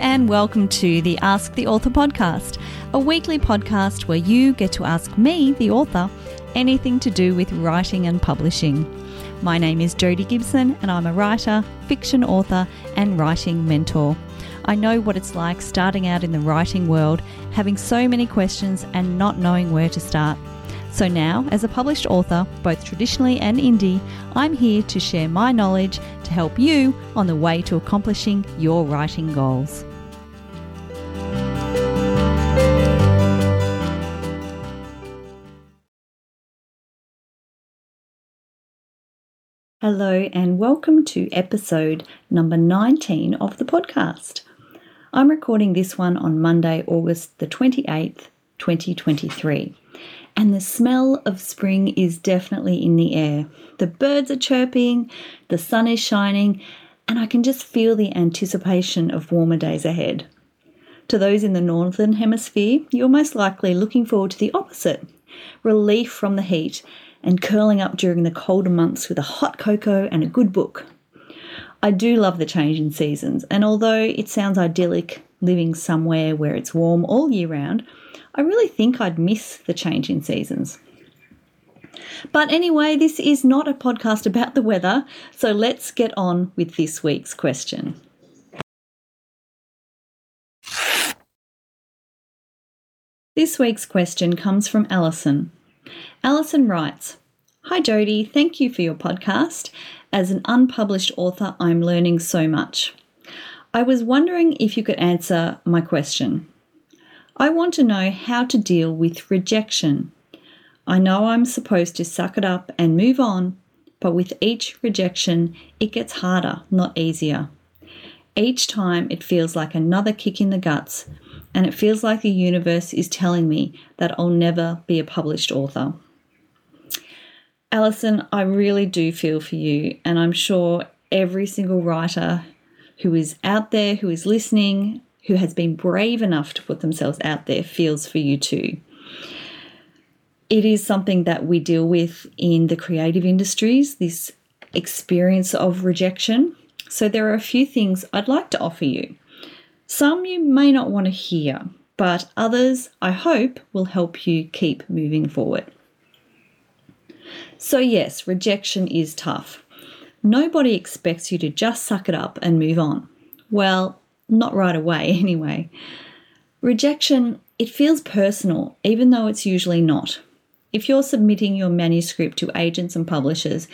and welcome to the Ask the Author podcast, a weekly podcast where you get to ask me, the author, anything to do with writing and publishing. My name is Jodi Gibson, and I'm a writer, fiction author, and writing mentor. I know what it's like starting out in the writing world, having so many questions and not knowing where to start. So now, as a published author, both traditionally and indie, I'm here to share my knowledge to help you on the way to accomplishing your writing goals. Hello, and welcome to episode number 19 of the podcast. I'm recording this one on Monday, August the 28th, 2023 and the smell of spring is definitely in the air. The birds are chirping, the sun is shining, and I can just feel the anticipation of warmer days ahead. To those in the northern hemisphere, you're most likely looking forward to the opposite relief from the heat and curling up during the colder months with a hot cocoa and a good book. I do love the change in seasons, and although it sounds idyllic living somewhere where it's warm all year round, I really think I'd miss the change in seasons. But anyway, this is not a podcast about the weather, so let's get on with this week's question. This week's question comes from Alison. Alison writes Hi Jodi, thank you for your podcast. As an unpublished author, I'm learning so much. I was wondering if you could answer my question. I want to know how to deal with rejection. I know I'm supposed to suck it up and move on, but with each rejection, it gets harder, not easier. Each time, it feels like another kick in the guts, and it feels like the universe is telling me that I'll never be a published author. Alison, I really do feel for you, and I'm sure every single writer who is out there, who is listening, who has been brave enough to put themselves out there feels for you too. It is something that we deal with in the creative industries, this experience of rejection. So, there are a few things I'd like to offer you. Some you may not want to hear, but others I hope will help you keep moving forward. So, yes, rejection is tough. Nobody expects you to just suck it up and move on. Well, not right away, anyway. Rejection, it feels personal, even though it's usually not. If you're submitting your manuscript to agents and publishers,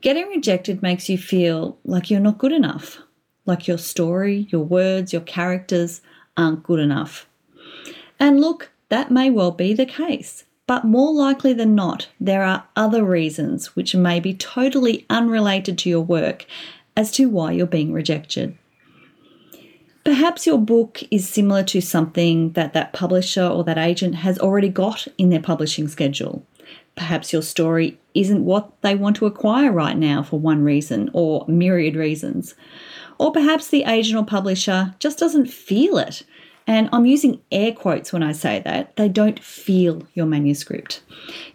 getting rejected makes you feel like you're not good enough, like your story, your words, your characters aren't good enough. And look, that may well be the case, but more likely than not, there are other reasons which may be totally unrelated to your work as to why you're being rejected. Perhaps your book is similar to something that that publisher or that agent has already got in their publishing schedule. Perhaps your story isn't what they want to acquire right now for one reason or myriad reasons. Or perhaps the agent or publisher just doesn't feel it. And I'm using air quotes when I say that. They don't feel your manuscript.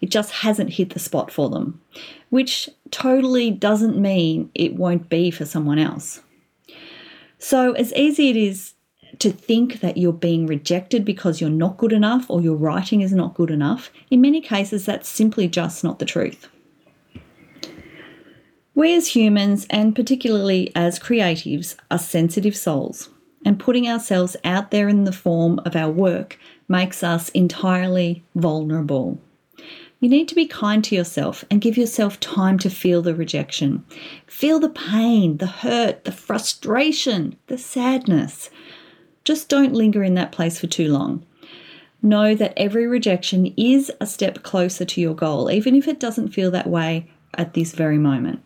It just hasn't hit the spot for them, which totally doesn't mean it won't be for someone else. So, as easy it is to think that you're being rejected because you're not good enough or your writing is not good enough, in many cases, that's simply just not the truth. We as humans, and particularly as creatives, are sensitive souls, and putting ourselves out there in the form of our work makes us entirely vulnerable. You need to be kind to yourself and give yourself time to feel the rejection. Feel the pain, the hurt, the frustration, the sadness. Just don't linger in that place for too long. Know that every rejection is a step closer to your goal, even if it doesn't feel that way at this very moment.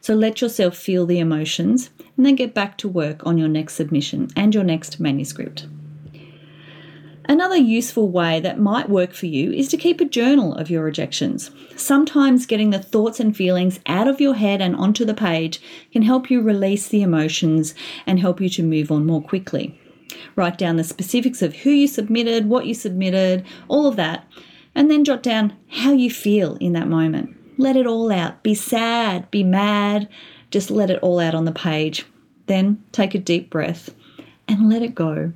So let yourself feel the emotions and then get back to work on your next submission and your next manuscript. Another useful way that might work for you is to keep a journal of your rejections. Sometimes getting the thoughts and feelings out of your head and onto the page can help you release the emotions and help you to move on more quickly. Write down the specifics of who you submitted, what you submitted, all of that, and then jot down how you feel in that moment. Let it all out. Be sad, be mad, just let it all out on the page. Then take a deep breath and let it go.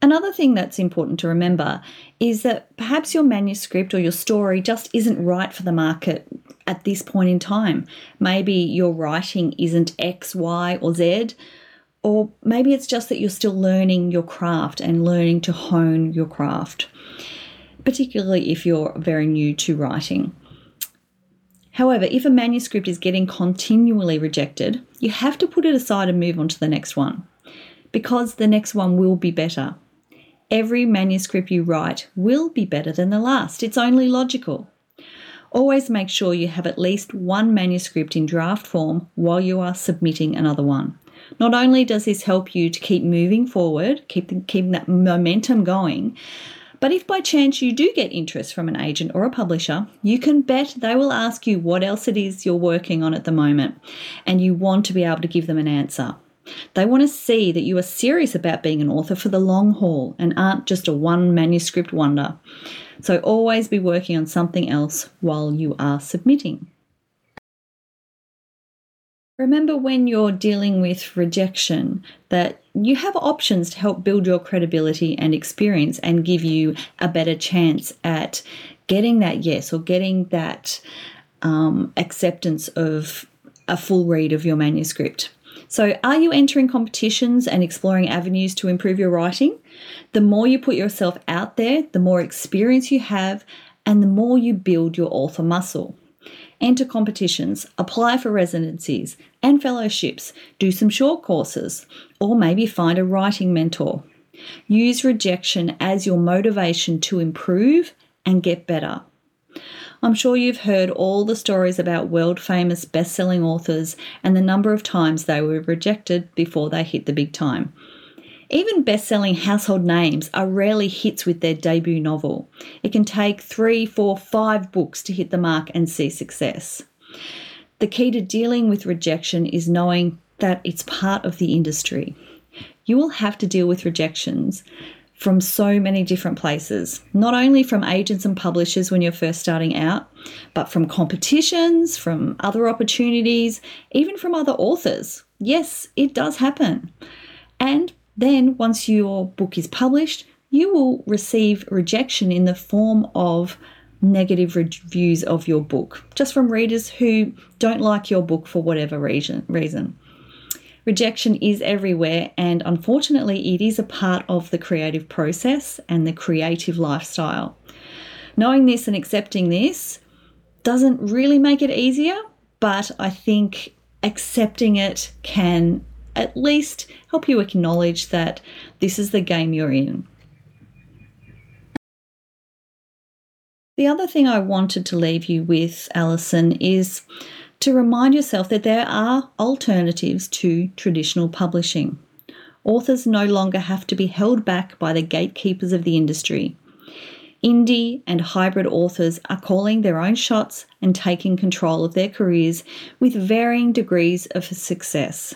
Another thing that's important to remember is that perhaps your manuscript or your story just isn't right for the market at this point in time. Maybe your writing isn't X, Y, or Z, or maybe it's just that you're still learning your craft and learning to hone your craft, particularly if you're very new to writing. However, if a manuscript is getting continually rejected, you have to put it aside and move on to the next one because the next one will be better. Every manuscript you write will be better than the last. It's only logical. Always make sure you have at least one manuscript in draft form while you are submitting another one. Not only does this help you to keep moving forward, keep, keeping that momentum going, but if by chance you do get interest from an agent or a publisher, you can bet they will ask you what else it is you're working on at the moment, and you want to be able to give them an answer. They want to see that you are serious about being an author for the long haul and aren't just a one manuscript wonder. So always be working on something else while you are submitting. Remember when you're dealing with rejection that you have options to help build your credibility and experience and give you a better chance at getting that yes or getting that um, acceptance of a full read of your manuscript. So, are you entering competitions and exploring avenues to improve your writing? The more you put yourself out there, the more experience you have, and the more you build your author muscle. Enter competitions, apply for residencies and fellowships, do some short courses, or maybe find a writing mentor. Use rejection as your motivation to improve and get better. I'm sure you've heard all the stories about world famous best selling authors and the number of times they were rejected before they hit the big time. Even best selling household names are rarely hits with their debut novel. It can take three, four, five books to hit the mark and see success. The key to dealing with rejection is knowing that it's part of the industry. You will have to deal with rejections from so many different places, not only from agents and publishers when you're first starting out, but from competitions, from other opportunities, even from other authors. Yes, it does happen. And then, once your book is published, you will receive rejection in the form of negative reviews of your book, just from readers who don't like your book for whatever reason. Rejection is everywhere, and unfortunately, it is a part of the creative process and the creative lifestyle. Knowing this and accepting this doesn't really make it easier, but I think accepting it can at least help you acknowledge that this is the game you're in. The other thing I wanted to leave you with, Alison, is to remind yourself that there are alternatives to traditional publishing. Authors no longer have to be held back by the gatekeepers of the industry. Indie and hybrid authors are calling their own shots and taking control of their careers with varying degrees of success.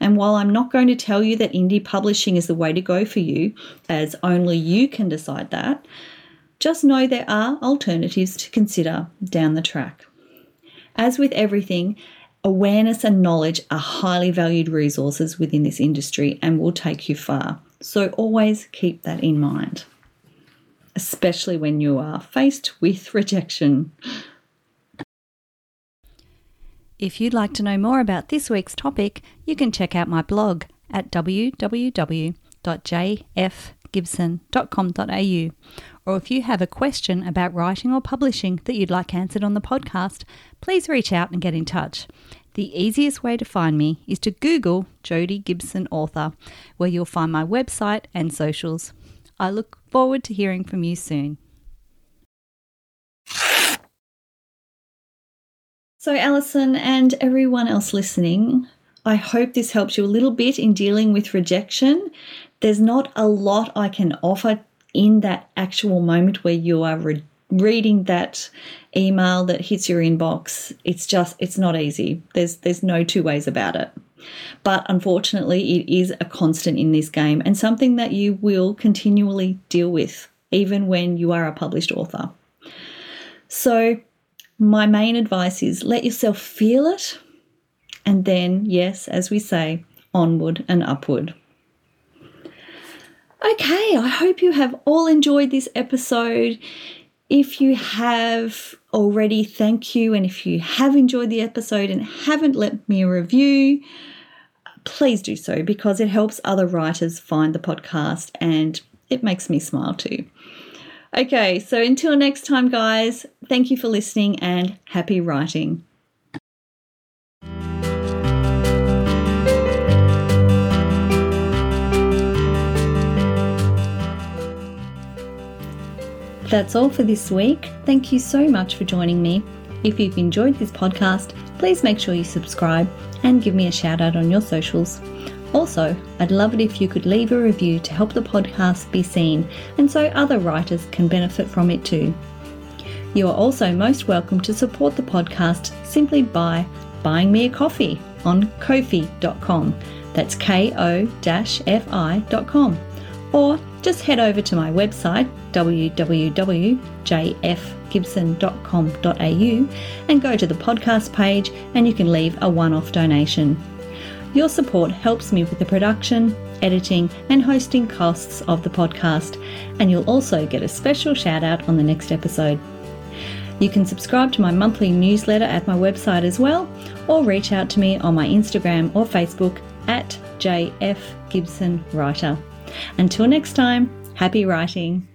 And while I'm not going to tell you that indie publishing is the way to go for you, as only you can decide that, just know there are alternatives to consider down the track. As with everything, awareness and knowledge are highly valued resources within this industry and will take you far. So always keep that in mind, especially when you are faced with rejection. If you'd like to know more about this week's topic, you can check out my blog at www.jfgibson.com.au. Or if you have a question about writing or publishing that you'd like answered on the podcast, please reach out and get in touch. The easiest way to find me is to Google Jodi Gibson Author, where you'll find my website and socials. I look forward to hearing from you soon. So, Alison and everyone else listening, I hope this helps you a little bit in dealing with rejection. There's not a lot I can offer in that actual moment where you are re- reading that email that hits your inbox. It's just it's not easy. There's there's no two ways about it. But unfortunately, it is a constant in this game and something that you will continually deal with even when you are a published author. So, my main advice is let yourself feel it, And then, yes, as we say, onward and upward. Okay, I hope you have all enjoyed this episode. If you have already, thank you. And if you have enjoyed the episode and haven't left me a review, please do so because it helps other writers find the podcast and it makes me smile too. Okay, so until next time, guys, thank you for listening and happy writing. That's all for this week. Thank you so much for joining me. If you've enjoyed this podcast, please make sure you subscribe and give me a shout out on your socials. Also, I'd love it if you could leave a review to help the podcast be seen and so other writers can benefit from it too. You are also most welcome to support the podcast simply by buying me a coffee on ko-fi.com. That's ko-fi.com. Or just head over to my website www.jfgibson.com.au and go to the podcast page and you can leave a one off donation. Your support helps me with the production, editing, and hosting costs of the podcast, and you'll also get a special shout out on the next episode. You can subscribe to my monthly newsletter at my website as well, or reach out to me on my Instagram or Facebook at JF Gibson Writer. Until next time, happy writing.